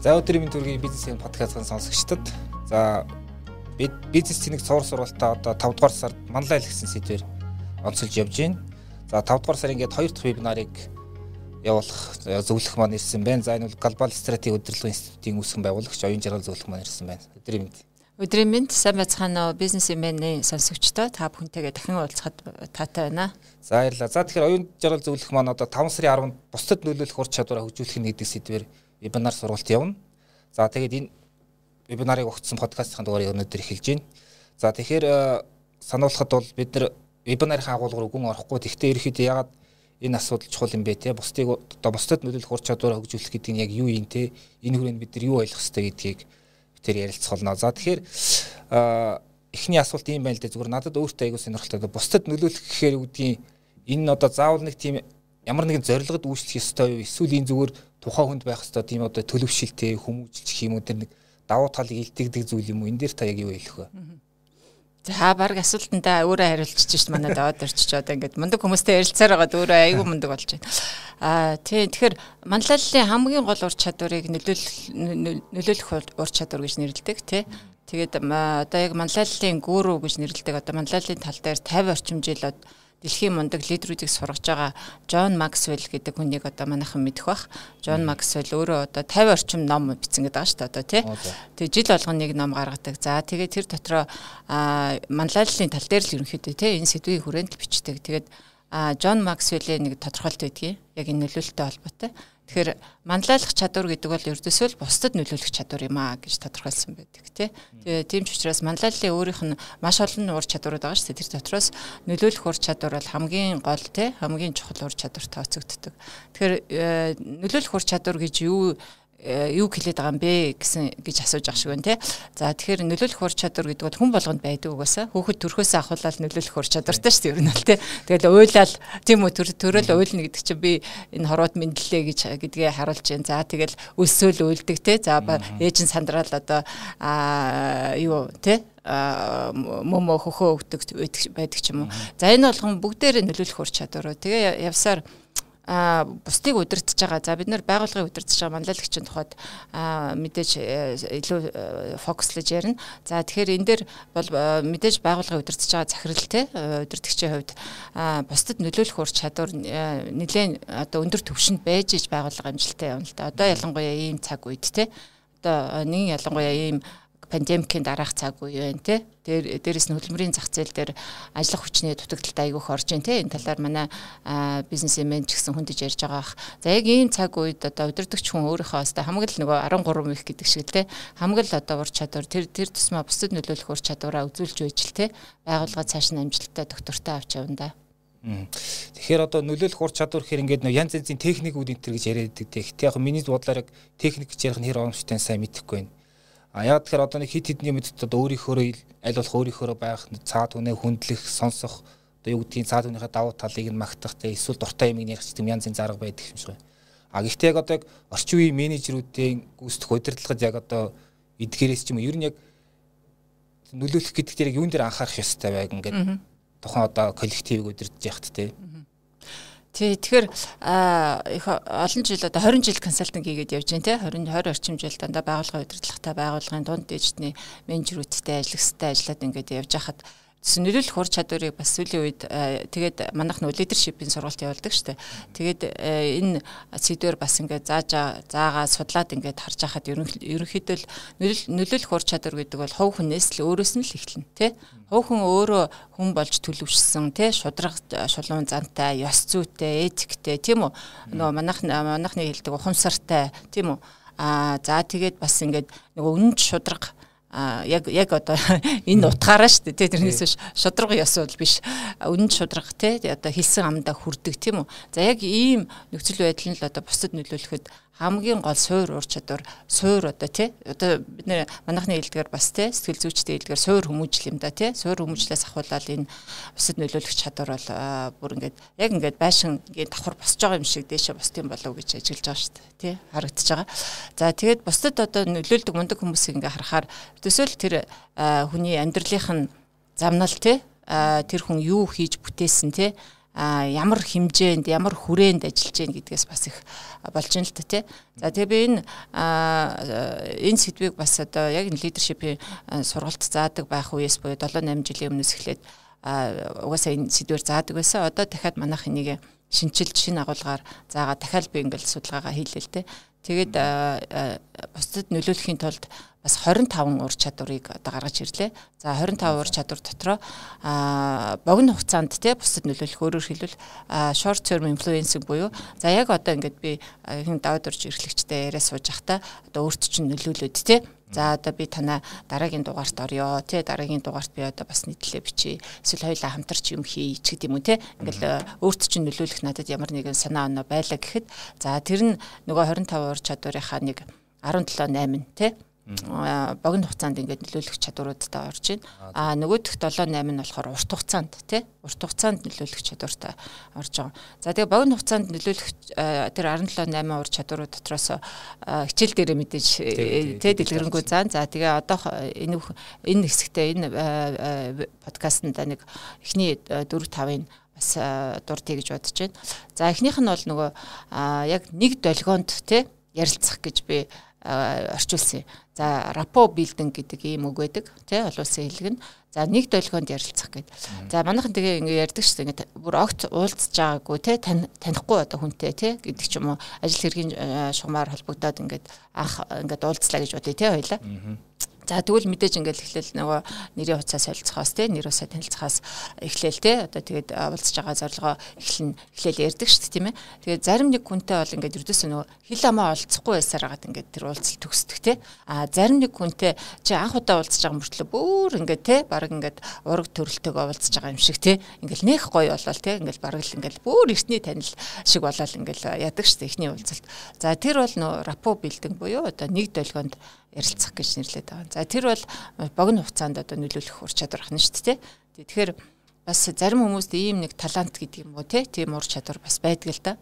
За өдрийн мэнд төргийн бизнесийн подкастын сонсогчдод за бизнес тэнэг цуур сургалтаа одоо 5 дугаар сард манлайл гэсэн сэдвээр онцолж явж байна. За 5 дугаар сарын ингээд 2 дахь вебинарыг явуулах зөвлөх маань ирсэн байна. За энэ бол Global Strategy удирдлагын институтын үүсгэн байгуулагч оюун жаргал зөвлөх маань ирсэн байна. Өдрийн мэнд. Өдрийн мэнд сайн байцгаана уу бизнесменийн сонсогчдоо та бүхэнтэйгээ дахин уулзахад таатай байна. За баярлалаа. За тэгэхээр оюун жаргал зөвлөх маань одоо 5 сарын 10-нд бусдад нөлөөлөх ур чадвараа хөгжүүлэх нэг сэдвээр вебинар сургалт явна. За тэгээд энэ вебинарыг өгсөн подкастын дугаарыг өнөөдөр эхэлж байна. За тэгэхээр э, сануулхад бол бид нар вебинарын агуулгаар үгэн орохгүй. Тэгвэл ерөөхдөө ягаад энэ асуудал чухал юм бэ те бусдыг одоо бусдад нөлөөлөх ур чадвараа хөгжүүлэх гэдэг нь яг юу юм те энэ хүрээнд бид нар юу ойлгох хэрэгтэй гэдгийг бид тэр ярилцах болно. За тэгэхээр э, эхний асуулт юм байна л дээ зүгээр надад өөртөө аягүй сонирхолтой бусдад нөлөөлөх гэхээр юу гэдгийг энэ одоо заавал нэг тийм ямар нэгэн зорилгод үйлчлэх ёстой юу эсвэл энэ зүгээр тухайн хүнд байх ёстой тийм одоо төлөвшөлтэй хүмүүжлчих юм уу тэр нэг давуу талыг илтгэдэг зүйл юм уу энэ дээр та яг юу хэлэх вэ? За баг асуултандаа өөрөө хариулчих чинь манай доод орчиж одоо ингээд мундаг хүмүүстэй ярилцаар байгаад өөрөө айгүй мундаг болж байна. Аа тий тэгэхээр манлайллын хамгийн гол ур чадварыг нөлөөлөх нөлөөлөх ур чадвар гэж нэрлэдэг тий. Тэгээд одоо яг манлайллын гүүрүү гэж нэрлэдэг одоо манлайллын тал дээр 50 орчим жил дэлхийн мундаг лидерүүдийг сургаж байгаа Джон Максвелл гэдэг хүнийг одоо манайхан мэдэх бах. Джон Максвелл өөрөө одоо 50 орчим ном бичсэн гэдэг шүү дээ одоо тий. Тэгээ жил болгоно нэг ном гаргадаг. За тэгээ тэр дотроо манлайллын тал дээр л ерөнхийдөө тий энэ сэдвийн хүрээнд л бичдэг. Тэгээд Джон Максвеллийн нэг тодорхойлт байдгийг яг энэ нөлөөлөлтөй холбоотой. Тэгэхээр манлайлах чадвар гэдэг бол ердөөсөө л бусдад нөлөөлөх чадвар юм аа гэж тодорхойлсон байдаг тий. Тэгээ тийм ч учраас манлайллын өөрийнх нь маш олон ур чадварууд байгаа шүү дээ. Тэр дотроос нөлөөлөх ур чадвар бол хамгийн гол тий хамгийн чухал ур чадвар тооцогддог. Тэгэхээр э, нөлөөлөх ур чадвар гэж юу юу хэлээд байгаа юм бэ гэсэн гэж асууж ах шиг байна те. За тэгэхээр нөлөөлөх ур чадвар гэдэг бол хүн болгонд байдаг угаасаа. Хүүхэд төрхөөсөө ахуулаад нөлөөлөх ур чадвартай шүү дээ ер нь бол те. Тэгэл уйлал тийм үү төрөл уйлна гэдэг чинь би энэ хороод мэдлээ гэж гэдгээ харуулж байна. За тэгэл өсөөл уйлдаг те. За ээж нь сандраал одоо аа юу те мөмө хөхөө өгдөг байдаг ч юм уу. За энэ болгон бүгдээр нөлөөлөх ур чадвар. Тэгээ явсаар а бусдыг удирдах байгаа. За бид нэр байгууллагыг удирдах байгаа манлайлагчийн тухайд мэдээж э, илүү э, фокуслож ярина. За тэгэхээр энэ дээр бол э, мэдээж байгууллагыг удирдах байгаа захирал те удирдагчийн хувьд бусдад нөлөөлөх ур чадвар нэлээд одоо өндөр түвшинд байж иж байгууллага амжилттай явна л да. Одоо ялангуяа ийм цаг үед те одоо нэг ялангуяа ийм пандемикийн дараах цаг үе байна те. Тэр дээрэс нь хөдөлмөрийн зах зээл дээр ажиллах хүчний дутагдалд айгүйх орж ин те. Энэ талаар манай бизнесмен ч гэсэн хүндэж ярьж байгаа бах. За яг ийм цаг үед одоо удирдахч хүн өөрийнхөө өстой хамаг л нөгөө 13 их гэдэг шиг те. Хамаг л одоо ур чадвар тэр тэр тусмаа бусдад нөлөөлөх ур чадвараа үзүүлж байж л те. Байгууллага цааш нь амжилттай доктортой авч явна да. Тэгэхээр одоо нөлөөлөх ур чадвар гэхээр ингээд нөө янз янзын техникүүд энэ төр гэж яриад байдаг. Гэхдээ яг миний бодлоор яг техник гэж ярих нь хэр оомжтой сайн мэдэхгүй байна. А яг тэгэхээр одоо нэг хит хитний мэд одоо өөрийнхөө аль болох өөрийнхөө байх цаад үнэ хүндлэх сонсох одоо юу гэдгийг цаад үнийхээ давуу талыг нь магтах те эсвэл дуртай юм ярих гэдэг янз янз арга байдаг юм шиг байна. А гэхдээ яг одоо яг орчин үеийн менежерүүдийн гүйцэтгэх удирдлагад яг одоо эдгээрээс ч юм ер нь яг нөлөөлөх гэдэг дээр юун дээр анхаарах ёстой байг ингээд тухайн одоо коллективыг удирдах яхад те. Тий, тэгэхээр их олон жил одоо 20 жил консалтинг хийгээд явж байна тий. 20 20 орчим жил дандаа байгууллагын удирдлагатай байгууллагын дунд дэжтний менежерүүдтэй ажиллагстай ажиллаад ингээд явж хахад нөлөөлөх ур чадварыг бас сүүлийн үед тэгээд манайх нөө лидершипийн сургалт явуулдаг штэ. Тэгээд энэ сэдвэр бас ингээд зааж заагаа судлаад ингээд харж хахад ерөнхийдөө нөлөөлөх ур чадвар гэдэг бол хов хүнээс л өөрөөс нь л эхэлнэ тий. Хов хүн өөрөө хүн болж төлөвшсөн тий шудраг шулуун зантай, ёс зүйтэй, этиктэй тийм үү. Нөгөө манайх манайхны хэлдэг ухамсартай тийм үү. Аа за тэгээд бас ингээд нөгөө үнэн шудраг а яг яг одоо энэ утгаараа шүү дээ тэрнээс шудраг ёс бол биш. Үнэн шудраг те одоо хэлсэн амдаа хүрдэг тийм үү? За яг ийм нөхцөл байдал нь л одоо бусдад нөлөөлөхөд хамгийн гол суур ур чадвар суур одоо тий одоо бид нэр манайхны хэлдгээр бас тий сэтгэл зүйчдийн хэлдгээр суур хүмүүжил юм да тий. Суур хүмүүжлээс ахуулаад энэ бусад нөлөөлөх чадвар бол бүр ингээд яг ингээд байшин ингээд давхар босч байгаа юм шиг дээшээ босдсон болов гэж ажиглаж байгаа шүү дээ тий харагдаж байгаа. За тэгээд бусдад одоо нөлөөлдөг мундаг хүмүүсийг ингээд харахаар төсөөл тэр хүний амьдралынх нь замнал тий тэр хүн юу хийж бүтээсэн тий а ямар хэмжээнд ямар хүрээнд ажиллаж гин гэдгээс бас их болж байна л та тий. За тэгээ би энэ энэ сэдвийг бас одоо яг лидершипийн сургалт заадаг байх үеэс буюу 7 8 жилийн өмнөөс эхлээд угаасаа энэ сэдвэр заадаг байсан. Одоо дахиад манайх энийг шинчилж шинэ агуулгаар заагаа дахиад би ингээл судалгаагаа хийлээ л те. Тэгээд бусдад нөлөөлөхийн тулд бас 25 ур чадварыг одоо гаргаж ирлээ. За 25 ур чадвар дотроо а богино хугацаанд те бусдад нөлөөлөх өөрөөр хэлбэл short term influencing буюу. За яг одоо ингээд би хин даваад орж эрхлэгчтэй яриа сууж байхдаа одоо өөрт чинь нөлөөлөд те. За одоо би танаа дараагийн дугаарт орё тий дараагийн дугаарт би одоо бас нийтлээ бичиж эсвэл хоёлаа хамтарч юм хий ч гэдэг юм уу тий ингээл өөрт чинь нөлөөлөх надад ямар нэгэн санаа оноо байлаа гэхэд за тэр нь нөгөө 25 уур чадварынхаа нэг 17 8 тий богино хугацаанд ингээд нөлөөлөх чадваруудтай орж байна. А нөгөөх 7 8 нь болохоор урт хугацаанд тий урт хугацаанд нөлөөлөх чадвартай орж байгаа. За тэгээ богино хугацаанд нөлөөлөх тэр 17 8 ур чадварууд дотроос хичээл дээр мэдээж тий дэлгэрэнгүй зан. За тэгээ одоо энэ энэ хэсэгтээ энэ подкастт нэг эхний 4 5-ын бас дурдъя гэж бодож байна. За эхнийх нь бол нөгөө яг нэг долгионд тий ярилцах гэж би орчуулсан. За рапо билдинг гэдэг ийм үг байдаг тий олон улсын хэлэг нь. За нэг долгионд ярилцах гэдэг. За манайхан тэгээ ингэ ярьдаг шүү дээ. Ингэ бүр огт уулзж байгаагүй тий танихгүй одоо хүнтэй тий гэдэг ч юм уу ажил хэргийн шугамар холбогдоод ингээд анх ингээд уулзлаа гэж бодъё тий хоёлаа. За тэгвэл мэдээж ингээл эхлээл нөгөө нэрийн хуцаа солилцохоос те нэр усаа танилцахаас эхлээл те одоо тэгээд уулзж байгаа зорилгоо эхлэн эхлээл ярьдаг шүү дээ тийм ээ. Тэгээд зарим нэг хүнтэй бол ингээд ердөөсөө нөгөө хил амаа олцохгүй байсаар хагаад ингээд тэр уулзалт төгсдөг те. А зарим нэг хүнтэй чи анх удаа уулзж байгаа мөртлөө бүр ингээд те баг ингээд ураг төрөлтөөгөө уулзж байгаа юм шиг те. Ингээл нэх гоё болол те ингээл бараг л ингээл бүр ихний танил шиг болол ингээл ядаг шүү дээ ихний уулзалт. За тэр бол нөгөө рапо билдэг буюу одоо нэг долгионд ярилцах гэж нэрлэдэг байгаа. За тэр бол богино хугацаанд одоо нөлөөлөх ур чадвар ахна шүү дээ. Тэгэхээр бас зарим хүмүүст ийм нэг талант гэдэг юм уу тийм ур чадвар бас байдаг л да.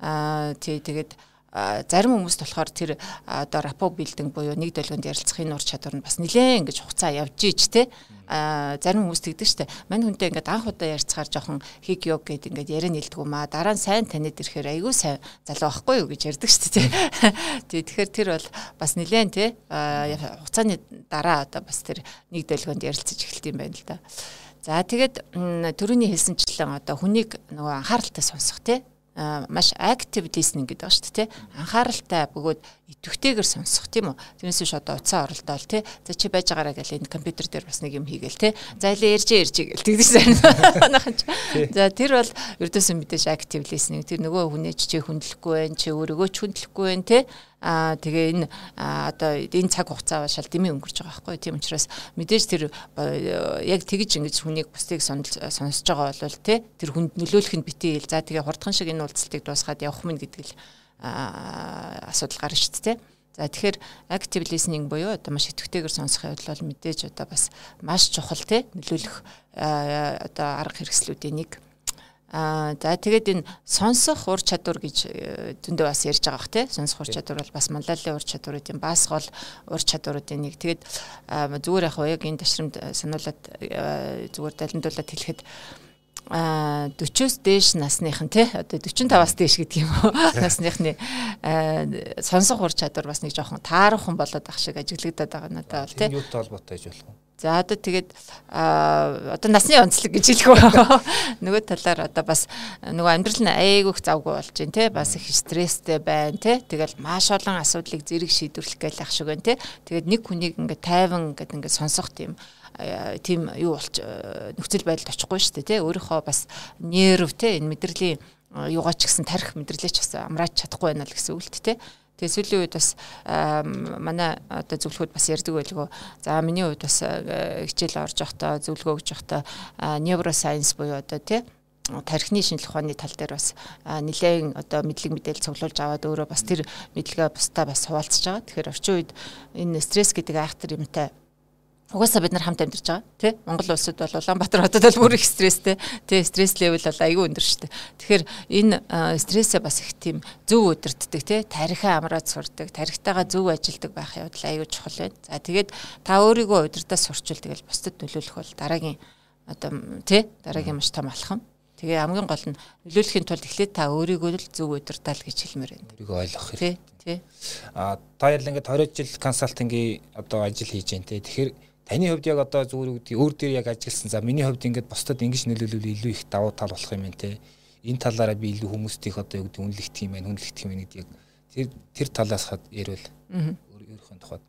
Аа тий тэгээд зарим хүмүүст болохоор тэр одоо рапо билдинг буюу нэг долгионд ярилцахын ур чадвар нь бас нэлээд ингэж хугацаа явж ийч те зарим хүмүүс тэгдэг штэ. Мань хүнтэй ингээд анх удаа ярьцгаар жоохон хиг йог гэд ингээд яриа нэлдэг юм а дараа нь сайн танид ирэхээр айгүй сайн залуу байхгүй юу гэж ярьдаг штэ те тий тэгэхээр тэр бол бас нэлээд те хугацааны дараа одоо бас тэр нэг долгионд ярилцаж эхэлт юм байна л да. За тэгээд төрөний хэлсэнчлэн одоо хүнийг нөгөө анхааралтай сонсох те маш active listening гэдэг байна шүү дээ. Анхааралтай бөгөөд идэвхтэйгээр сонсох тийм үү. Тэрнээс биш одоо уцаа оролдоол тий. За чи байж байгаараа гэл энэ компьютер дээр бас нэг юм хийгээл тий. За илээ ярьж ярьж гэл тэгдэж байна. За тэр бол ердөөсөө мэдээж active listening. Тэр нөгөө хүнээ чи хүндлэхгүй байх, чи өөрийгөө ч хүндлэхгүй байх тий Аа тэгээ энэ одоо энэ цаг хугацаа шал дэмий өнгөрч байгаа байхгүй тийм учраас мэдээж тэр яг тэгж ингэж хүнийг бусдыг сонсож байгаа бол те тэр хүнд нөлөөлөх нь битээ хэл за тэгээ хурдхан шиг энэ уулзалтыг дуусгаад явах минь гэдэг л асуудал гарна шүү дээ. За тэгэхээр active listening буюу одоо маш идэвхтэйгээр сонсох явдал бол мэдээж одоо бас маш чухал те нөлөөлөх одоо арга хэрэгслүүдийн нэг Аа за тэгээд энэ сонсох ур чадвар гэж э, зөндөө бас ярьж байгаа бах тий. Сонсох ур чадвар бол бас манлайлалын ур чадваруудын бас гол ур чадваруудын нэг. Тэгээд зүгээр яг яг энэ ташрамд э, сануулад э, зүгээр далимдуулаад хэлэхэд а 40-оос дээш насныхан тий одоо 45-аас дээш гэдэг юм уу? Насныхны сонсох ур чадвар бас нэг жоохон таархан болоод ах шиг ажиглагдаад байгаа надад бол тий юутай холбоотой гэж болох вэ За одоо тэгээд одоо насны онцлог гэж хэлэх үү. Нөгөө талаар одоо бас нөгөө амьдрал нь айгүйх завгүй болж байна те. Бас их стресстэй байна те. Тэгэл маш олон асуудлыг зэрэг шийдвэрлэх гээл ах шиг байна те. Тэгээд нэг хүнийг ингээ тайван ингээд ингээ сонсох тийм тийм юу болж нөхцөл байдалд очихгүй шүү дээ те. Өөрийнхөө бас нерв те энэ мэдрэлийн юугаа ч гэсэн тарих мэдрэлээч бас амрааж чадахгүй байна л гэсэн үгт те. Тэгээ сүүлийн үед бас манай одоо зөвлөхөд бас ярьдаг байлгүй. За миний хувьд бас хичээл орж явахдаа зөвлөгөө өгж явахдаа neuroscience буюу одоо тий тархины шинжилх ухааны тал дээр бас нэлээд одоо мэдлэг мэдээлэл цуглуулж аваад өөрөө бас тэр мэдлэгээ бусдаа бас хуваалцаж байгаа. Тэгэхээр орчин үед энэ стресс гэдэг айхтар юмтай Угаасаа бид нар хамт амьдарч байгаа тий Монгол улсад бол Улаанбаатар хотод бол бүр их стресстэй тий стресс левел бол аюу өндөр шүү дээ. Тэгэхээр энэ стрессээ бас их тийм зөв өдөртдөг тий тарихаа амраад сурдаг, тарихтайгаа зөв ажилдаг байх явдал аюу чухал байна. За тэгээд та өөрийгөө удирдах сурчвал тэгэл бусдад нөлөөлөх бол дараагийн одоо тий дараагийн маш том алхам. Тэгээ хамгийн гол нь нөлөөлөхийн тулд эхлээд та өөрийгөө л зөв удирдал гэж хэлмээр байна. Өөрийгөө ойлгох хэрэгтэй. Тий. А та ял ингээд 20 жил консалтингийн одоо ажил хийж байна те. Тэгэхээр таны хувьд яг одоо зүгээр үгдий өөр дээр яг ажилласан. За миний хувьд ингээд бусдад ингэж нөлөөлөл илүү их давуу тал болох юм байна те. Энэ талаараа би илүү хүмүүстийнх одоо юу гэдэг үнэлэгдэх юм байна, хүндлэгдэх юм байна гэдэг яг тэр тэр талаас хад ярил. Өөрийнхөө тухайд.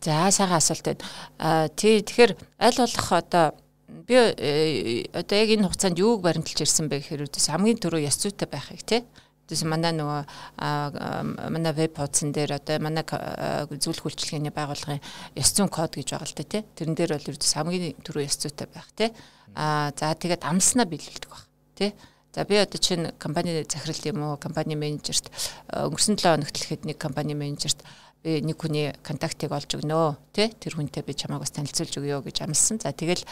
За сайхан асуулт байна. Тий тэгэхээр аль болох одоо би э, одоо яг энэ хугацаанд юуг баримталж ирсэн бэ гэхээр үдээс хамгийн түрүү яс зүйтэй байхыг тий Тэс манай нөгөө манай веб хуудсан дээр одоо манай зөвлөх үйлчилгээний байгууллагын ёс зүйн код гэж байгаа л да тий. Тэрэн дээр бол ердөөс хамгийн түрүү ёс зүйтэй байх тий. Аа за тэгээд амлснаа биелүүлдэг баг тий. За би одоо чинь компани захирал юм уу, компани менежерт өнгөрсөн 7 хоногт л хэд нэг компани менежерт би нэг хүний контактыг олж өгнө тий тэр хүнтэй би чамайг бас танилцуулж өгөө гэж амлсан. За тэгэл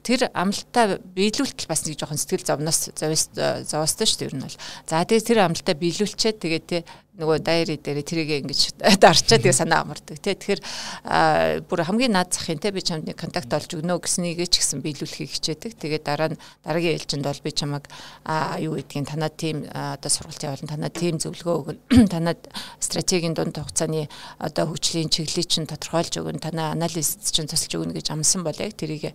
тэр амлалтаа биелүүлтэл бас нэг жоохон сэтгэл зовноос зовоостой шүү дээ ер нь бол. За тэгээ тэр амлалтаа биелүүлчихэд тэгээ тий нөгөө дайри дээр тэрийг ингэж дарчаад тэгээ санаа амардаг тий тэгэхээр бүр хамгийн наад захын тий би чамд нэг контакт олж өгнө гэснийг ч гэсэн биелүүлэхийг хичээдэг тэгээ дараа нь дараагийн ээлжинд бол би чамайг юу гэдгийг танад тим одоо сургалтын явуулан танад тим зөвлөгөө өгнө танад стратегийн дунд хугацааны одоо хөгжлийн чиглэлийг чинь тодорхойлж өгнө танаа анализ чинь тусалж өгнө гэж амсан бол яг тэрийг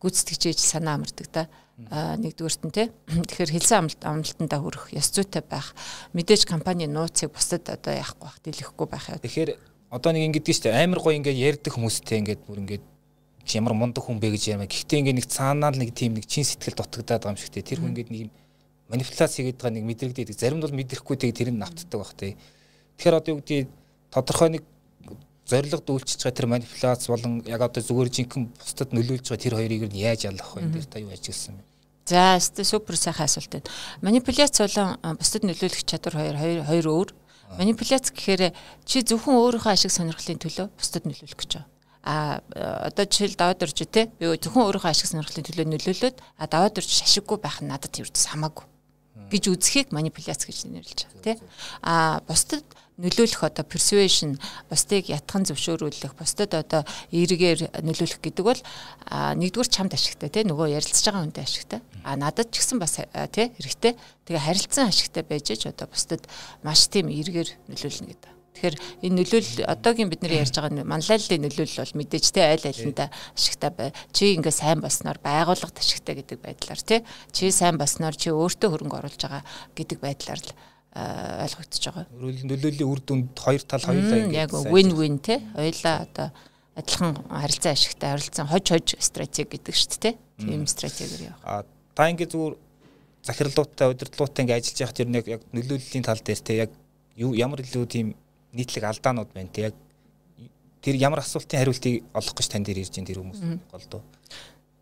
гүйцэтгэж санаа амардаг да нэгдүгээрт нь тий. Тэгэхээр хэлсэн амлалт амлалтандаа хүрэх ёс зүйтэй байх. Мэдээж компани нууцыг бусдад одоо яахгүй байх, дийлэхгүй байх яа. Тэгэхээр одоо нэг ингэдэг шүү дээ. Амар гоё ингээд ярьдаг хүмүүстэй ингээд бүр ингээд ямар мундаг хүн бэ гэж ямаа. Гэхдээ ингээд нэг цаанаа л нэг тийм нэг чин сэтгэл дутагдаад байгаа юм шиг тий. Тэр хүн ингээд нэг манипуляц хийгээд байгаа нэг мэдрэгдээд заримд бол мэдрэхгүй тэгээ тэр нь автдаг байх тий. Тэгэхээр одоо юу гэдгийг тодорхой нэг зориг дүүлчихэж байгаа тэр манипуляц болон яг одоо зүгээр жинхэнэ бусдад нөлөөлж байгаа тэр хоёрыг нь яаж ялах вэ? Тэр та юу ажилласан бэ? За супер сайхан асуулт байна. Манипуляц болон бусдад нөлөөлөх чадвар хоёр хоёр өөр. Манипуляц гэхээр чи зөвхөн өөрийнхөө ашиг сонирхлын төлөө бусдад нөлөөлөх гэж байна а одоо жишээл даваад орж те би зөвхөн өөрийнхөө ашиг сонирхлын төлөө нөлөөлөд а даваад орж ашиггүй байх нь надад ердөөс хамаагүй гэж үзхийг манипуляц гэж нэрлэж байгаа тий а бусдад нөлөөлөх одоо persuasion бусдыг ятхан зөвшөөрүүлэх бусдад одоо эргээр нөлөөлөх гэдэг бол нэгдүгээр чамд ашигтай тий нөгөө ярилцж байгаа хүнтэй ашигтай. А надад ч гэсэн бас тий хэрэгтэй. Тэгээ харилцан ашигтай байж ч одоо бусдад маш тийм эргээр нөлөөлнө гэдэг. Тэгэхээр энэ нөлөөл одоогийн бидний ярьж байгаа манлайллын нөлөөлөл бол мэдээж те аль алинда ашигтай бай. Чи ингээ сайн болсноор байгууллагт ашигтай гэдэг байдлаар те. Чи сайн болсноор чи өөртөө хөрөнгө оруулж байгаа гэдэг байдлаар л ойлгогдож байгаа. Нөлөөлийн үр дүнд хоёр тал хоёулаа ингэ яг win win те хоёулаа одоо адилхан харилцан ашигтай харилцан хож хож стратеги гэдэг шүү дээ тийм стратегиэр явах. А та ингэ зүгээр захирлуудтай удирдлуудтай ингэ ажиллаж яхад ер нь яг нөлөөллийн тал дээр те яг ямар илүү тийм нийтлэг алдаанууд байна те яг тэр ямар асуултын хариултыг олох гэж тань дээр ирж ин тэр хүмүүс голдуу.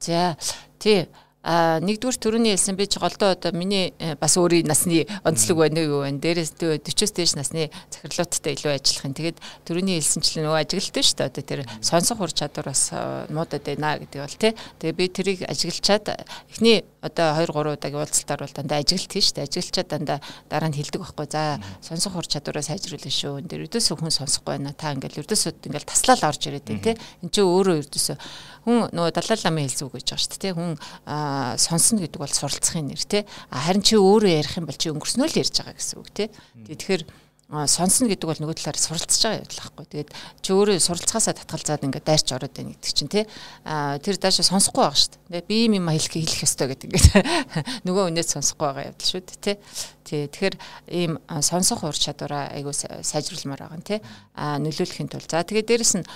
За тий нэгдүгээр төрөний хэлсэн би ч голдоо одоо миний э, бас өөрийн насны онцлог байна юу байна. Дээрээс 40-с дээш насны захирлуудтай илүү ажиллахын. Тэгээд төрөний хэлсэнчлэн нөгөө ажиглалтай шүү дээ. Одоо тэр сонсох ур чадвар бас э, муудад байна гэдэг бол тий. Тэгээ би тэрийг ажиглчаад эхний одоо 2 3 удаагийн уулзалтаар бол дандаа ажиглалт тийм шүү дээ. Ажиглчаад дандаа дараа нь хэлдэг байхгүй. За сонсох ур чадвараа сайжруулах шүү. Энд дэр ердөөсөө хүн сонсохгүй байна. Та ингээл ердөөсөө ингээл таслал орж ирээд байна тий. Энд чинь өөрөө ердөөсөө хүн нөгөө далай ламын хэлзүү гэж байгаа дээ тий. Хүн сонсно гэдэг бол суралцахын нэр тий. Харин чи өөрөө ярих юм бол чи өнгөрснөө л ярьж байгаа гэсэн үг тий. Тэгэхээр сонсно гэдэг бол нөгөө талаар суралцж байгаа явдал байхгүй. Тэгээд чи өөрөө суралцахаасаа татгалзаад ингээд дайрч ороод байна гэдэг чинь тий. А тэр даашаа сонсохгүй байгаа шүү дээ. Би юм юм хэлэх хэлэх ёстой гэдэг ингээд нөгөө үнээс сонсохгүй байгаа явдал шүү дээ тий. Тий. Тэгэхээр ийм сонсох ур чадвараа айгуу сайжруулмаар байгаа нь тий. А нөлөөлөхийн тулд. За тэгээд дээрэс нь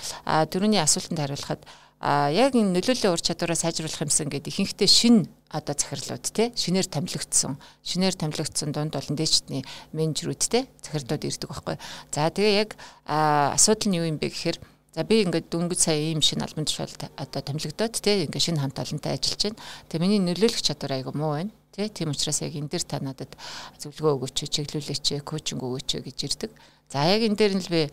дөрөвний асуултанд хариулахад а яг энэ нөлөөллийн ур чадвараа сайжруулах юмсан гэдэг ихэнхдээ шин одоо захирлууд те шинээр томилогдсон шинээр томилогдсон дунд болон дээчдний менежерүүд те захирлууд ирдэг байхгүй. За тэгээ яг асуудал нь юу юм бэ гэхээр За би ингээд дөнгөж сая ийм шинэ албан тушаалд одоо томилогдоод тий ингээд шинэ хамт олонтой ажиллаж байна. Тэгээ миний нөлөөлөх чадвар айгу муу байна. Тий тийм учраас яг энэ дэр та надад зөвлөгөө өгөөч, чиглүүлээч, коучинг өгөөч гэж ирдэг. За яг энэ дээр нь л би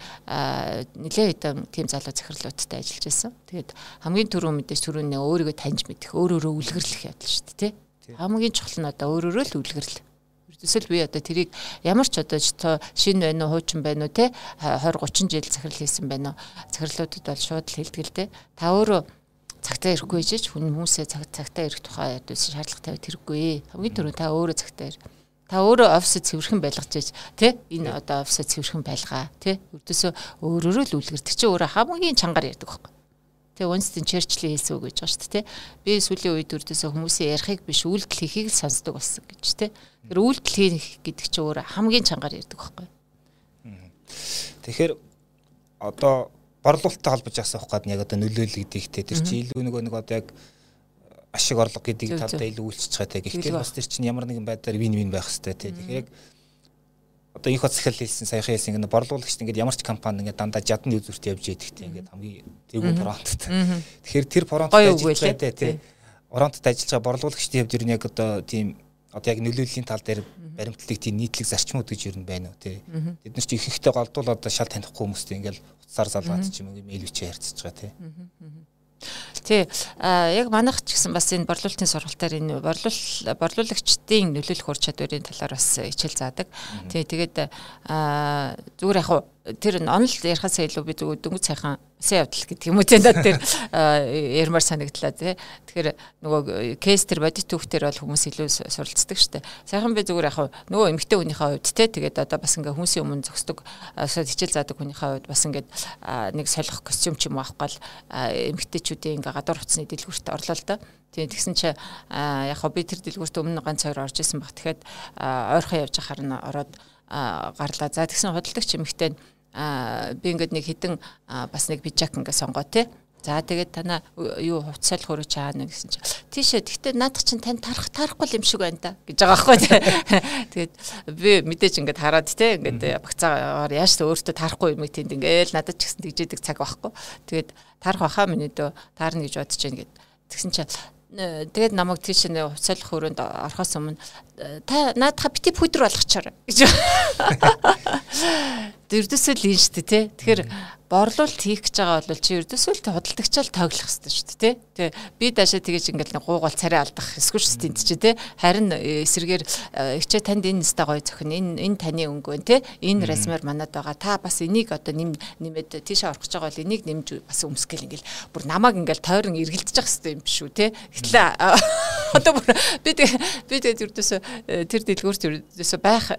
нэлээд хэдэн тийм залуу захирлуудтай ажиллаж байсан. Тэгээд хамгийн түрүү мэдээж түрүүнээ өөрийгөө таньж мэдэх, өөрөөрөө үлгэрлэх явдал шүү дээ, тий. Хамгийн чухал нь одоо өөрөөрөө л үлгэрлэх. Ердөөсөл би одоо тэрийг ямар ч одоо шинэ байна уу, хуучин байна уу, тий 20 30 жил захирал хийсэн байна уу? Захирлуудад бол шууд л хэлдэг л дээ. Та өөрөө цагтаа ирэхгүй гэж хүн хүмүүсээ цаг цагтаа ирэх тухай ядуусан шаардлага тавиад хэрэггүй. Хамгийн түрүү та өөрөө цагтаа ир. Та өөрөө офисд цэвэрхэн байлгаж ийж тий энэ одоо офисд цэвэрхэн байлгаа тий өрдөөсөө өөрөөрөө л үлгэрдэг чи өөрөө хамгийн чангаар ярьдаг байхгүй. Тэгээ Winston Churchill хэлсэн үг гэж байгаа шүү дээ. Би сүүлийн үед өрдөөсөө хүмүүсийн ярихыг биш үйлдэл хийхийг л сонсдог болсон гэж тий. Тэр үйлдэл хийх гэдэг чи өөрөө хамгийн чангаар ярьдаг байхгүй. Тэгэхээр одоо борлуулалттай холбож асуух гээд яг одоо нөлөөлөл гэдэгтэй тэр чи илүү нөгөө нэг одоо яг ашиг орлого гэдгийг талдаа илүү үйлчилж байгаа те. Гэхдээ бас тэр чинь ямар нэгэн байдлаар вин вин байх хэрэгтэй те. Тэгэхээр яг одоо их захирал хэлсэн саяхан хэлсэн ингээд борлуулагч ингээд ямар ч компани ингээд дандаа жадны үзүүрт явж яддаг те. Ингээд хамгийн тэргүүн фронтод. Тэгэхээр тэр фронтод ажиллаж байгаа те. Фронтод ажиллаж байгаа борлуулагчдын хувьд ер нь яг одоо тийм одоо яг нөлөөллийн тал дээр баримтлалыг тийм нийтлэг зарчмууд гэж ер нь байна уу тий. Бид нар ч их ихтэй голдуул одоо шал танихгүй хүмүүстэй ингээл уцаар залгаад ч юм уу мэйл бичээ харьцаж байгаа тий. Тий. А яг манайх ч гэсэн бас энэ борлуулалтын сургалтаар энэ борлуул борлуулагчдын нөлөөлөх ур чадварын талаар бас хичээл заадаг. Тий. Тэгээд а зүгээр яг тэр онол ярихаас илүү би зүгээр дөнгөж сайхан сайн явдал гэдэг юм уу тийм над тэр ярмаар санагдлаа тий. Тэгэхээр нөгөө кейс тэр бодит түүхтэр бол хүмүүс илүү суралцдаг штэ. Сайхан би зүгээр яг нөгөө эмгтэй хүнийхээ хувьд тий тэгээд одоо бас ингээ хүмүүсийн өмнө зогсдог хичээл заадаг хүнийхээ хувьд бас ингээд нэг солих костюм ч юм уу авахгүй л эмгтэйчүүдийн ингээ гадуур хуцсны дэлгүүрт орлоо л да. Тийм тэгсэн чи яг би тэр дэлгүүрт өмнө ганц хоёр орж исэн баг. Тэгэхэд ойрхон явж хахаар нь ороод гарлаа. За тэгсэн худалдагч эмэгтэй а би ингээд нэг хідэн бас нэг бижак ингээд сонгоо те За тэгээд танаа юу хувцсал хөрөж чаана гэсэн чинь. Тийшээ гэхдээ наадах чинь тань тарах тарахгүй юм шиг байна да гэж байгаа байхгүй тэгээд би мэдээж ингээд хараад те ингээд багцаагаар яаж ч өөртөө тарахгүй юм тэнд ингээд надад ч гэсэн тэгжээдэг цаг байхгүй. Тэгээд тарах баха миний дөө таарна гэж бодож байна гэд. Тэгсэн чинь тэгээд намайг тийш нэ хувцсал хөрөнд орохоос өмнө та наадах бити пүдэр болгочоор гэж Дэрдэсэл л юм шүү дээ тий. Тэгэхээр борлуулалт хийх гэж байгаа бол чи ердөөсөө л худалдагчаал тоглох хэрэгтэй шүү дээ тий. Би даашаа тэгэж ингээл нэг гуугаал царай алдах эсвэл дээ чи тий. Харин э, эсэргээр э, ихчээ танд энэ нэстэ гоё зөхөн энэ энэ таны өнгөө тий. Энэ размер манад байгаа. Та бас энийг одоо нэм нэмээд тийшээ орох гэж байгаа бол энийг нэмж бас өмсгөл ингээл бүр намайг ингээл тойрон эргэлдэж явах хэрэгтэй юм биш үү тий. Гэтэл одоо бүр би би тэгээд ердөөсөө э, тэр дэлгүүрт ердөөсөө байх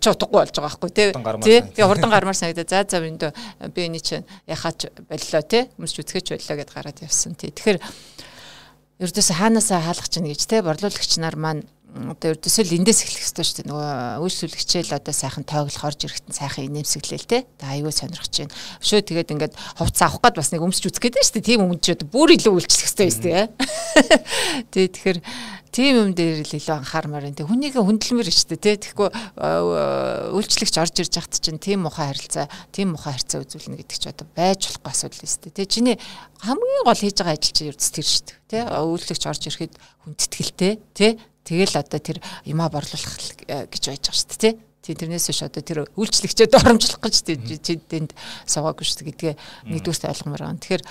ч утгагүй болж байгаа байхгүй тий. Тэгээ хурдан гармаар санагдаа за за өндөө би энэ чинь яхаач боллоо те өмсч үцгээч боллоо гэд гараад явсан тий. Тэгэхээр ердөөсөө хаанаасаа хаалгах чинь гэж те борлуулагч нар маань одоо ердөөсөө л эндээс эхлэх хэрэгтэй шүү дээ. Нөгөө үйлчлүүлэгчээл одоо сайхан тойглох орж ирэхтэн сайхан инээмсэглээл те. Та аюул сонирхож байна. Өшөө тэгээд ингээд хувц авах гээд бас нэг өмсч үзэх гээд шүү дээ. Тийм өмчөд бүр илүү үйлчлэх хэрэгтэй шүү дээ. Тий тэгэхээр тийм юм дээр л илүү анхаармаар байна. Хүнийг хүндлэмэр шүү дээ тий. Тэгэхгүй үйлчлэгч орж ирж хат чинь тийм мухай харилцаа, тийм мухай харилцаа үзүүлнэ гэдэг чи одоо байж болохгүй асуудал шүү дээ. Тий. Чиний хамгийн гол хийж байгаа ажил чинь ердс тэр шүү дээ. Тий. Үйлчлэгч орж ирэхэд хүндэтгэлтэй тий Тэгэл одоо тэр юмаа борлуулах э, гэж байж байгаа шүү дээ тий. Тийм тэрнээс биш одоо тэр үйлчлэгчэд оромжлох гэж тэнд суугаагүй шүү гэдгээ нэгдүгээрт ойлгомоор байна. Тэгэхээр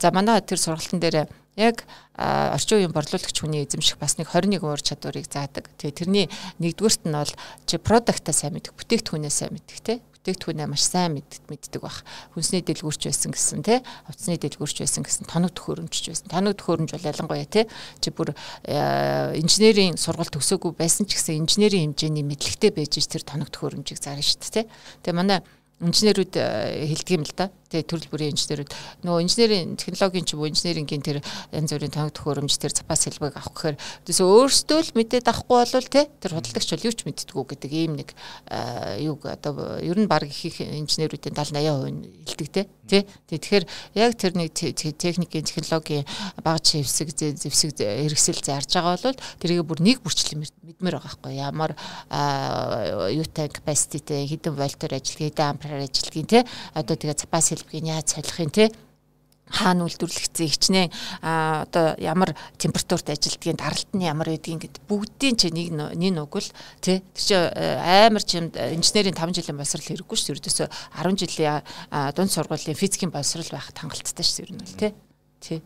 за манай тэр сургалтын дээр яг орчин үеийн борлуулагч хүний эзэмших бас нэг 21 уур чадварыг заадаг. Тэгээ тэрний нэгдүгээрт нь бол чи продуктаа сайн мэдэх, бүтээгдэхүүнээ сайн мэдэх тий бүтээгдэхүүнээ маш сайн мэддэг байх. Хүнсний дэлгүүрч байсан гэсэн тий, хувцсны дэлгүүрч байсан гэсэн тоног төхөөрөмжч байсан. Тоног төхөөрөмж бол ялангуяа тий чи бүр э, инженерийн сургалт төгсөөгүй байсан ч гэсэн инженерийн хэмжээний мэдлэгтэй байж тэр тоног төхөөрөмжийг зарна шүү дээ тий. Тэгээ манай инженерүүд э, хэлдэг юм л да. Тэгээ төрөл бүрийн инженерүүд. Нөгөө инженерийн технологийн ч юм уу инженерингийн тэр янз бүрийн тоног төхөөрөмж тэр запас хэлбэг авах гэхээр тийсээ өөрсдөө л мэдээд авахгүй бол те тэр худалдагч бол юу ч мэддэггүй гэдэг ийм нэг э, юу одоо ер нь баг их инженерүүдийн 70 80% хэлдэг те тий Тэгэхээр яг тэр нэг техникийн технологийн багц хэвсэг зэвсэг хэрэгсэл зарж байгаа бол тэрийг бүр нэг бүрчлэн мэдмээр байгаа байхгүй. Ямар юутай capacity хэдэн вольтоор ажиллах хэдэн ампераар ажиллах тий одоо тэгээ запас хэлбэгийн яаж солих юм тий хаана үйлдвэрлэгдсэн хичнээн одоо ямар температурт ажилдгийг даралт нь ямар байдгийг гэд бүгдийн чи нэг нэг нүг л тий тэр чи амар чимд инженерийн 5 жилийн боловсрал хэрэггүй шүү дээ. Ердөөсө 10 жилийн дунд сургуулийн физикийн боловсрал байхад хангалттай шүү ер нь бол тий тий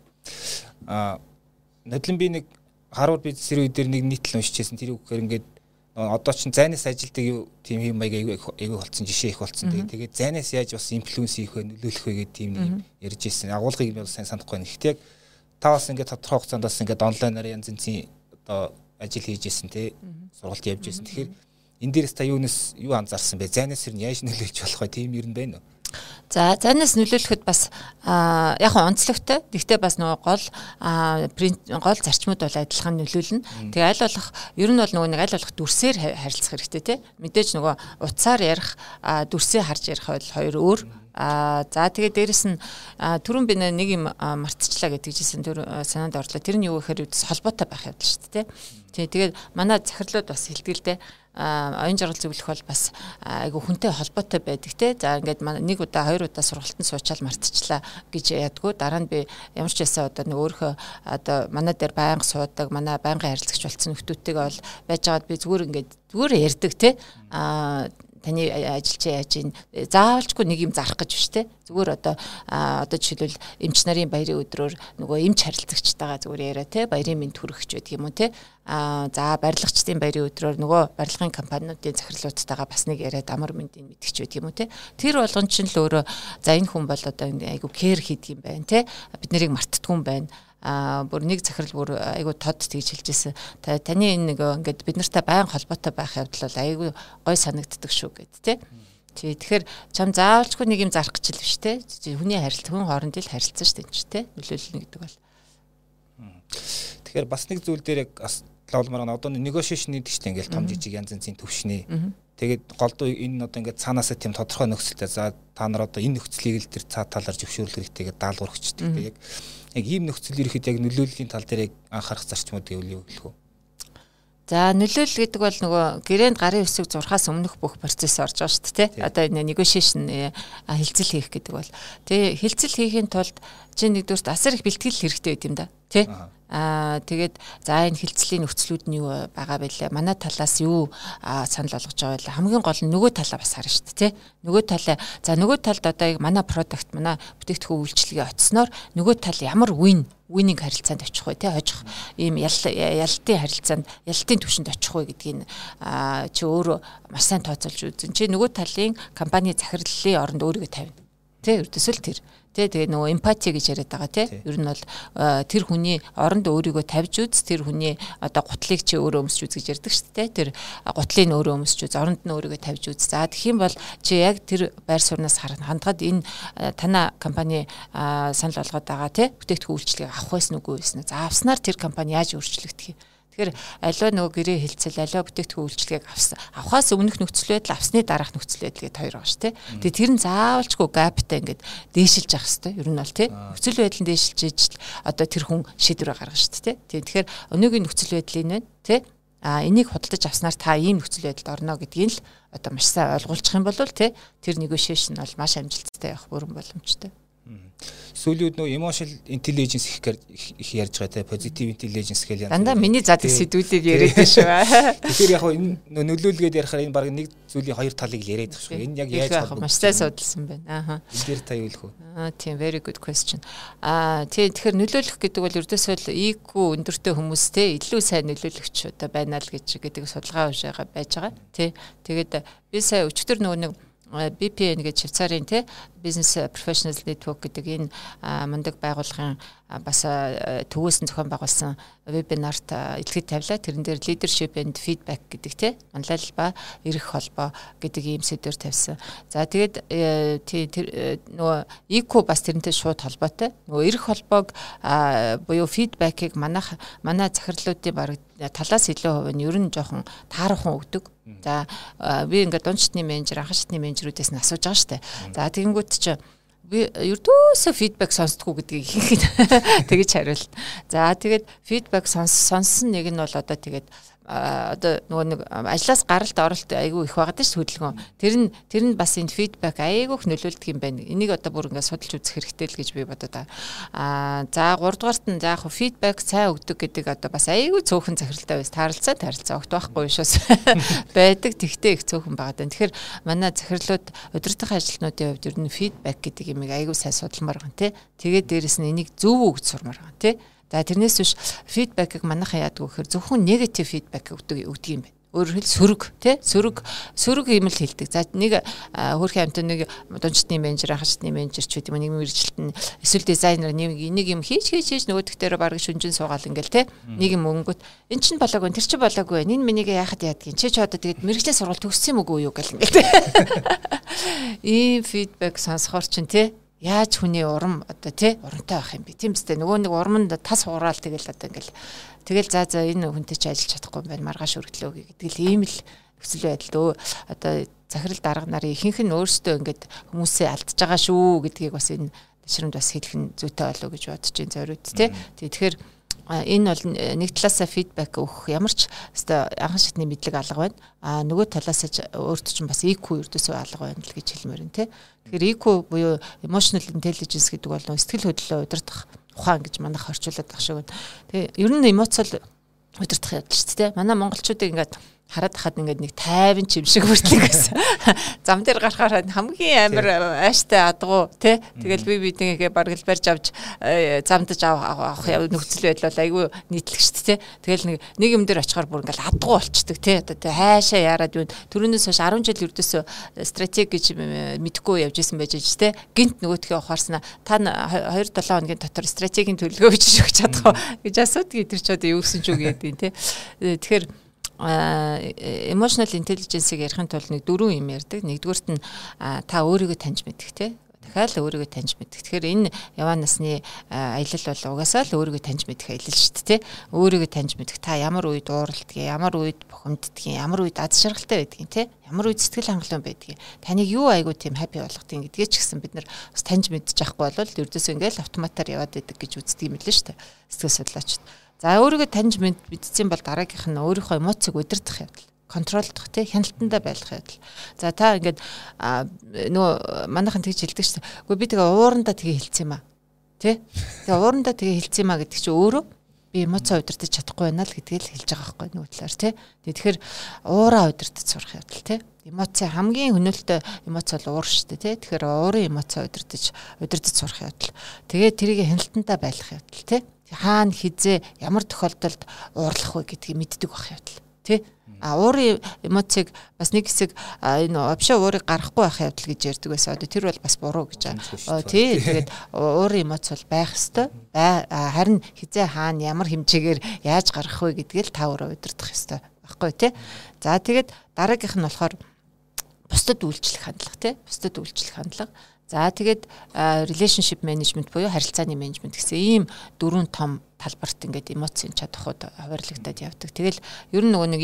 а надлан би нэг Harvard Business Review дээр нэг нийтлэл уншижсэн. Тэр үгээр ингээд одоо ч зайнаас ажилдаг тийм юм маяг айгүй болсон жишээ их болсон. Тэгээд тэгээд зайнаас яаж бас инфлюенс хийх вэ нөлөөлөх вэ гэдэг тийм нэг ярьж ирсэн. Агуулгыг бол сайн санахгүй байна. Гэхдээ та бас ингээд тодорхой хугацаанд бас ингээд онлайнаар янз янзын одоо ажил хийж исэн те сургалт явж исэн. Тэгэхээр энэ дээрээс та юунаас юу анзаарсан бэ? Зайнаас ер нь яаж нөлөөлж болох вэ? Тийм ер нь байна уу? За зайнаас нөлөөлөхөд бас яг хаа онцлогтой. Гэхдээ бас нөгөө гол гол зарчмууд бол адилхан нөлөөлнө. Тэгээ аль болох ер нь бол нөгөө нэг аль болох дүрсээр харилцах хэрэгтэй тий. Мэдээж нөгөө утсаар ярих дүрсээ харж ярих бол хоёр өөр. А за тэгээ дээрэс нь түрүүн би нэг юм мартчихлаа гэдэг жисэн түр санаанд орлоо. Тэр нь юу гэхээр холбоотой байх явдал шүү дээ тий. Тэгээд манай захирлууд бас дээ оюун жаргал зөвлөх бол бас айгу хүнтэй холбоотой байдаг те. За ингээд нэг удаа хоёр удаа сургалтанд суучаал мартчихлаа гэж ядгүй. Дараа нь би ямар ч байсан одоо нэг өөрийнхөө одоо манай дээр байнга суудаг, манай байнгын харилцагч болсон нөхдүүдтэйгээ бол байж байгаад би зүгээр ингээд зүгээр ярьдаг те. Аа таны ажил чи яаж ийн заавалчгүй нэг юм зарах гэж биш те. Зүгээр одоо одоо жишээлбэл эмч нарын баярын өдрөөр нөгөө эмч харилцагчтайгаа зүгээр яриа те баярын мэд хүргэж байдаг юм уу те. А за барилгачдын баярын өдрөөр нөгөө барилгын компаниудын захирлуудтайгаа бас нэг яриад амар мэндийг мэдгэж байдаг юм уу те. Тэр болгон чинь л өөрөө за энэ хүн бол одоо айгу кэр хийдэг юм байна те. Бид нарыг мартдаггүй юм байна а бүр нэг захирал бүр айгу тод тэгж хэлжсэн. Таны энэ нэг ингээд бид нартай байн холбоотой байх явдал бол айгу гой санагддаг шүү гэд тэ. Тий тэгэхээр чам заавалчгүй нэг юм зарах гэж л биш те. Хүний харилцаа хүн хоорондын л харилцаа шүү дээ ч те. Нөлөөлнө гэдэг бол. Тэгэхээр бас нэг зүйл дээр яг лавлмаар одоо negotiation гэдэг чинь ингээл том жижиг янз янзын төвшний. Тэгээд голдуу энэ одоо ингээд цаанаасаа тийм тодорхой нөхцөлтэй за та нар одоо энэ нөхцөлийг л тэр цаа талаар зөвшөөрөх хэрэгтэй гэдэг даалгаварчдаг. Яг яг ийм нөхцөл ирэхэд яг нөлөөллийн тал дээр яг анхаарах зарчмууд гэвэл юу гэлэх вэ? За нөлөөлөл гэдэг бол нөгөө гэрээнд гарын үсэг зурхаас өмнөх бүх процесс орж байгаа шүү дээ. Одоо энэ negotiation э, хилцэл хийх гэдэг бол тэгээ хилцэл хийхин тулд чи нэгдүгürt асар их бэлтгэл хэрэгтэй байт юм да. Тэ? Аа тэгээд за энэ хилцлийн нөхцлүүд нь юу байгаа байлаа. Манай талаас юу санал болгож байгаа вэ? Хамгийн гол нь нөгөө талаа бас харна шүү дээ, тий. Нөгөө талаа за нөгөө талд одоо яг манай продукт, манай бүтээгдэхүүн үйлчлэгээ очсноор нөгөө тал ямар win winning харилцаанд очих вэ тий хожих ийм ялалтын харилцаанд ялалтын түвшинд очих вэ гэдгийг чи өөрөө маш сайн тооцоолж үзэн. Чи нөгөө талын компани захирлын оронд өөрийгөө тавина. Тий ердөөсөл тэр Тэ тэгээ нөгөө эмпати гэж яриад байгаа тий. Ер нь бол тэр хүний оронд өөрийгөө тавьж үз, тэр хүний одоо гутлыг чи өөрөө өмсч үз гэж ярьдаг шүү дээ. Тэр гутлыг өөрөө өмсч үз, оронд нь өөрийгөө тавьж үз. За тэгэх юм бол чи яг тэр байр сууриас харна. Хандгад энэ танаа компани санал болгоод байгаа тий. Бүтээгдэхүүн үйлчлэгийг авах байсан үгүй байсан. За авснаар тэр компани яаж өөрчлөгдөх юм Тэгэхээр аливаа нөгөө гэрээ хилцэл аливаа бүтээгдэхүүн үйлчлэгийг авсан. Авахаас өмнөх нөхцөл байдал авсны дараах нөхцөл байдал гэдэг хоёр байгаа шүү дээ. Тэгээ тэр нь заавалчгүй гаптай ингээд дээшилж явах хэрэгтэй. Ер нь бол тий. Нөхцөл байдлын дээшилж ижил одоо тэр хүн шийдвэр гаргана шүү. Тий. Тэгэхээр өнөөгийн нөхцөл байдал энэ байна. Тий. А энийг худалдаж авснаар та ийм нөхцөл байдалд орно гэдгийг л одоо маш сайн ойлгуулчих юм бол тий тэр negotiation бол маш амжилттай явах бүрэн боломжтой сүүлийн үед нөө emotional intelligence их их ярьж байгаа те positive intelligence гэх юм. Дандаа миний задаг сэдвүүдийг яриад байна шүү. Тэгэхээр яг энэ нөлөөлгээд ярихаар энэ баг нэг зүйлийн хоёр талыг л яриад байгаа шүү. Энэ яг яаж холбоотой маш сайн судалсан байна. Ааха. Энэ дээр та юу хэлэх вэ? Аа тийм very good question. Аа тий тэгэхээр нөлөөлөх гэдэг бол ердөөсөө л IQ өндөртэй хүмүүс те илүү сайн нөлөөлөгч одоо байна л гэж гэдэг судалгаа хийж байгаа байж байгаа. Тий. Тэгээд би сая өчтөр нөгөө нэг BPN гэж Швейцарын те Business Professionals Network гэдэг энэ мундаг байгууллагын бас төвөөс нь зохион байгуулсан вебинарт илтгэж тавилаа. Тэрэн дээр leadership and feedback гэдэг те манлайлал ба эрх холбоо гэдэг ийм сэдвэр тавьсан. За тэгээд э, тий э, нөгөө eco бас тэрнтэй шууд холбоотой. Нөгөө эрх холбоог буюу feedback-ыг манайх манай захирлуудын баг талаас илүү хувь нь ер нь жоохон таархан өгдөг. За би ингээд дундчтны менежер, анхан шатны менежерүүдээс нь асууж байгаа штэ. За тэгэнгүүт чи би ердөөсөө фидбек сонсдгоо гэдгийг хийхэд тэгэж хариулт. За тэгээд фидбек сонссон нэг нь бол одоо тэгээд одоо нөгөө нэг ажлаас гаралт оролт айгүй их байгаад ш хөдөлгөөн. Тэр нь тэр нь бас энэ фидбек айгүйх нөлөөлдөг юм байна. Энийг одоо бүр ингээд судалж үзэх хэрэгтэй л гэж би бодод аа. За 3 дугаарт нь за яг фидбек сайн өгдөг гэдэг одоо бас айгүй цөөхөн захиралтай байс. Тааралцаа тарилцаа огт байхгүй шээс байдаг. Тэгтээ их цөөхөн байгаа. Тэгэхээр манай захирлууд удирдах ажилтнуудын хувьд ер нь фидбек гэдэг юмыг айгүй сайн судалмаар байгаа тий. Тэгээд дээрэс нь энийг зөв өгч сурмаар байгаа тий. За тэрнээс биш фидбэкийг манайхан яадаг вэ гэхээр зөвхөн негатив фидбэк өгдөг өгдөг юм байна. өөрөөр хэл сөрөг тий? Сөрөг сөрөг юм л хэлдэг. За нэг хөөрхөн амт нэг дунджтны менежер хашдны менежер ч гэдэг юм мэрэгчлэлт нь эсвэл дизайнер нэг нэг юм хийж хийж хийж нөгөөдөх дээр баг шүнжин суугаал ингээл тий? Нэг юм өнгөт. Эн чин болоогүй тэр чи болоогүй энэ минийг яахад яадгийн чи ч одоо тэгээд мэрэгчлийн сургалт төгссөн юм үгүй юу гэл ингээл тий? Ийм фидбек сонсохоор чин тий яаж хүний урам одоо тий урамтай байх юм бэ? Тийм үстэй нөгөө нэг урманд тас хураал тэгэл одоо ингээл Тэгэл за за энэ хүнтэй ч ажиллаж чадахгүй юм байна маргааш өргөлөө гэдэг л ийм л нөхцөл байдал өө одоо захирал дарга нарын ихэнх нь өөрсдөө ингээд хүмүүсээ алдж байгаа шүү гэдгийг бас энэ ташрамд бас хэлэх нь зүйтэй болов гэж бодож байна зориуд тий. Тэгэхээр энэ бол нэг талаасаа фидбек өгөх ямар ч өстой анхан шатны мэдлэг алга байна. А нөгөө талаасаа өөрт чинь бас EQ ердөөсөө алга байна л гэж хэлмээр нь тий. Тэгэхээр EQ буюу emotional intelligence гэдэг бол сэтгэл хөдлөлөө удирдах ухаан гэж манайх орчуулад байгаа шүү. Тэгээ ер нь эмоцол удирдах явдал шүү дээ. Манай монголчуудыг ингээд хараад хахад ингээд нэг тайван чим шиг хүртлэг гэсэн. Зам дээр гарахаар хамгийн амар ааштай адгуу тий. Тэгэл би биднийгээ бараг л барьж авч э, замдаж авах нөхцөл байдал айгүй нийтлэг шүү дээ. Тэгэл нэг нэг юм дээр очихоор бүр ингээд адгуу болчдөг тий. Одоо тий хайшаа яарад юу төрөнөөс хойш 10 жил ердөөсөө стратеги гэж мэдхгүй явж исэн байж аж тий. Гинт нөгөөдхөө ухаарснаа та 2 7 хоногийн дотор стратегийн төлөвлөгөө гэж өгч чадах гэж асуудаг. Тэр ч одоо юу гэсэн ч үг гэдэг тий. Тэгэхээр emotional intelligence-ийг ярихын тулд нэг дөрвөн юм ярьдаг. Нэгдүгüрт нь та өөрийгөө таньж мэдэх те дахиад өөрийгөө таньж мэдэх. Тэгэхээр энэ яваа насны аялал бол угаасаа л өөрийгөө таньж мэдэх аялал шүү дээ. Өөрийгөө таньж мэдэх. Та ямар үед ууралдгийг, ямар үед бухимддгийг, ямар үед аз жаргалтай байдгийг те. Ямар үед сэтгэл хангалуун байдгийг. Таныг юу айгуу тийм хаппи болгохтыг гэдгийг ч гэсэн бид нар бас таньж мэдчих байхгүй бол ердөөсөө ингээл автоматар яваад байдаг гэж үздэг юм л шүү дээ. Сэтгэл судлаачид. За өөрийгөө таньж мэдсэн бол дараагийнх нь өөрийнхөө эмоцийг удирдах явдал контролдох тий хяналтандаа байх явдал. За та ингээд нөө манайхан тэгж хэлдэг шүү. Гэхдээ би тэгээ уурандаа тэгээ хэлсэн юм аа. Тий? Тэгээ уурандаа тэгээ хэлсэн юм аа гэдэг чинь өөрөө би эмоцоо удирдах чадахгүй байна л гэдгийг хэлж байгаа байхгүй нөгөө талаар тий. Тэгэхээр уураа удирдах сурах явдал тий. Эмоци хамгийн хөнөөлтөй эмоц бол уур шүү дээ тий. Тэгэхээр уурын эмоцоо удирдах удирдах сурах явдал. Тэгээ тэрийг хяналтандаа байх явдал тий хаана хизээ ямар тохиолдолд уурлах вэ гэдгийг мэддэг байх явдал тий а уурын эмоцийг бас нэг хэсэг энэ вообще уурыг гарахгүй байх явдал гэж ярьдаг байсан. Одоо тэр бол бас буруу гэж байгаа. Тий тэгээд уурын эмоц бол байх ёстой. Харин хизээ хаана ямар хэмжээгээр яаж гарах вэ гэдгийг та өөрөө удирдах ёстой баггүй тий. За тэгээд дараагийнх нь болохоор бусдад үйлчлэх хандлага тий. Бусдад үйлчлэх хандлага. За тэгээд relationship management буюу харилцааны менежмент гэсэн ийм дөрвөн том талбарт ингээд эмоцийн чадхууд хуваарлагдаад явдаг. Тэгэл ер нь нөгөө нэг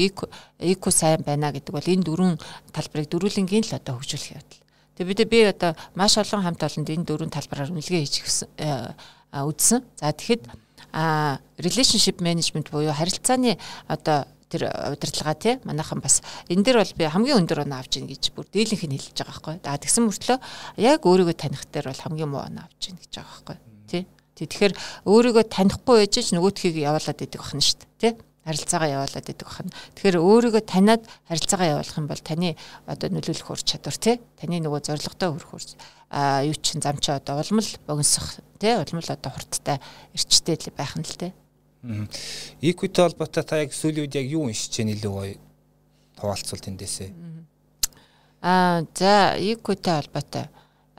эко сайн байна гэдэг бол энэ дөрвөн талбарыг дөрвөлнгийн л одоо хөгжүүлэх явдал. Тэгээ бид би одоо маш олон хамт олонд энэ дөрвөн талбараар үнэлгээ хийж үзсэн. За тэгэхэд relationship management буюу харилцааны одоо тэр удирдлага тий манайхан бас энэ дээр бол би хамгийн өндөр оноо авч ийн гэж бүр дийлэнх нь хэлж байгаа байхгүй. За тэгсэн мөртлөө яг өөрийгөө таних дээр бол хамгийн муу оноо авч ийн гэж байгаа байхгүй. Тий. Тэгэхээр өөрийгөө танихгүй байж ч нөгөөтхийг явуулаад идэг бахна шүү дээ. Тий харилцаагаа явуулаад идэг бахна. Тэгэхээр өөрийгөө таниад харилцаагаа явуулах юм бол таны одоо нөлөөлөх ур чадвар тий таны нөгөө зорилготой хүрэх ур а юу чин зам чи одоо улмал богиносох тий улмал одоо хурдтай эрчтэй байх нь л тий Equity холбоотой та яг сүүлийн үед яг юу уншиж чинь илүү гоё хуваалцвал тэндээсээ. Аа за Equity холбоотой.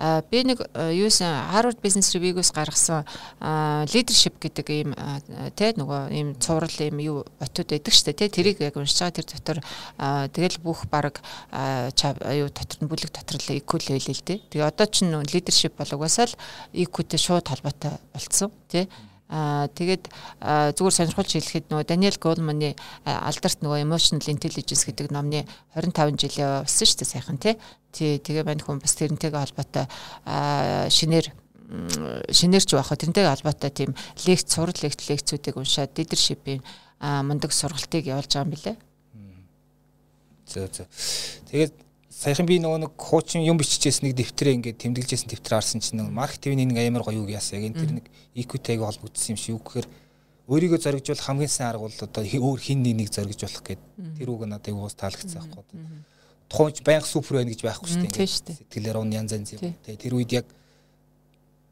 Би нэг юусэн Harvard Business Review-гоос гаргасан leadership гэдэг ийм тэ нөгөө ийм цуврал ийм юу отууд байдаг дээ тэ тэрийг яг уншиж байгаа тэр дотор тэгэл бүх баг юу дотор нь бүлэг дотор л equal level л дээ. Тэгээ одоо ч leadership бол угаасаа л equity шууд холбоотой болцсон тэ. Тэгээд зүгээр сонирхолж хэлэхэд нөгөө Даниэл Голманы алдарт нөгөө Emotional Intelligence гэдэг номны 25 жилийн болсон шүү дээ сайхан тий. Тэгээ мань хүн бас тэрнтэйгээ холбоотой шинээр шинээрч байх. Тэрнтэйгээ холбоотой тийм лекц, сурал лекц лекцүүдийг уншаад leadership-ийн мундаг сургалтыг явуулж байгаа юм билэ. За за. Тэгээд саяхан би нөгөө нэг хуучин юм биччихээс нэг дэвтрээ ингээд тэмдэглэжсэн дэвтрээ харсан чинь нэг маркетинг нэг амар гоё үг яасан. Яг энэ тэр нэг equity-г холбогдсон юм шиг үг. Гэхээр өөрийгөө зоригжуулах хамгийн сайн арга бол одоо өөр хин нэг зоригжуулах гэдэг тэр үг надад уус таалагдсан байхгүй тухайч байнга супер байна гэж байхгүй шүү дээ сэтгэлээр он янз янз юм. Тий тэр үед яг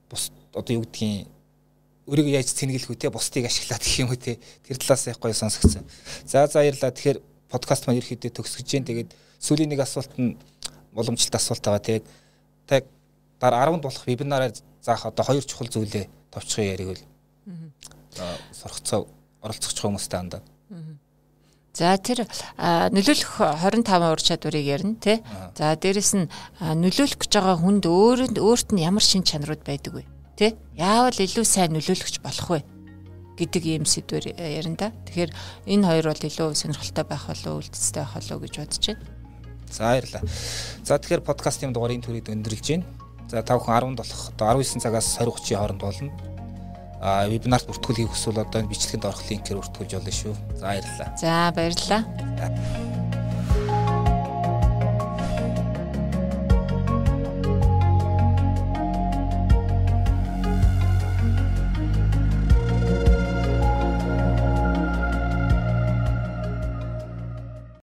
бус одоо юу гэдгийг өөрийгөө яаж цэнгэлэх үү те бусдыг ашиглаад гэх юм үү те. Тэр талаас яг гоё сонсогдсон. За за баярлаа тэгэхээр подкаст маань ерөөхдөө төгсгөж जैन. Тэгээд сүүлийн нэг асуулт нь уламжлалт асуулт байгаа. Тэгээд та дараа 10-нд болох вебинараар заах одоо хоёр чухал зүйлээ товчхон яриг бол. Аа сурахцаа оролцох хүмүүстэй хандаа. За тэр нөлөөлөх 25 ур чадварыг ярина тий. За дээрэс нь нөлөөлөх гэж байгаа хүнд өөрөнд өөрт нь ямар шин чанарууд байдаг вэ? Тий? Яавал илүү сайн нөлөөлөгч болох вэ? гэдэг ийм сэдвэр ярина да. Тэгэхээр энэ хоёр бол илүү сонирхолтой байх болов үлдэцтэй байх болов гэж бодож байна. За баярлалаа. За тэгэхээр подкастын дугаарыг төрөйд өндөрлж байна. За та бүхэн 10-нд болох одоо 19 цагаас 20:30-ийн хооронд болно а вебинарт бүртгүүлэхийг хүсвэл одоо бичлэгэнд орох линкээр бүртгүүлж болно шүү. За баярлалаа. За баярлалаа.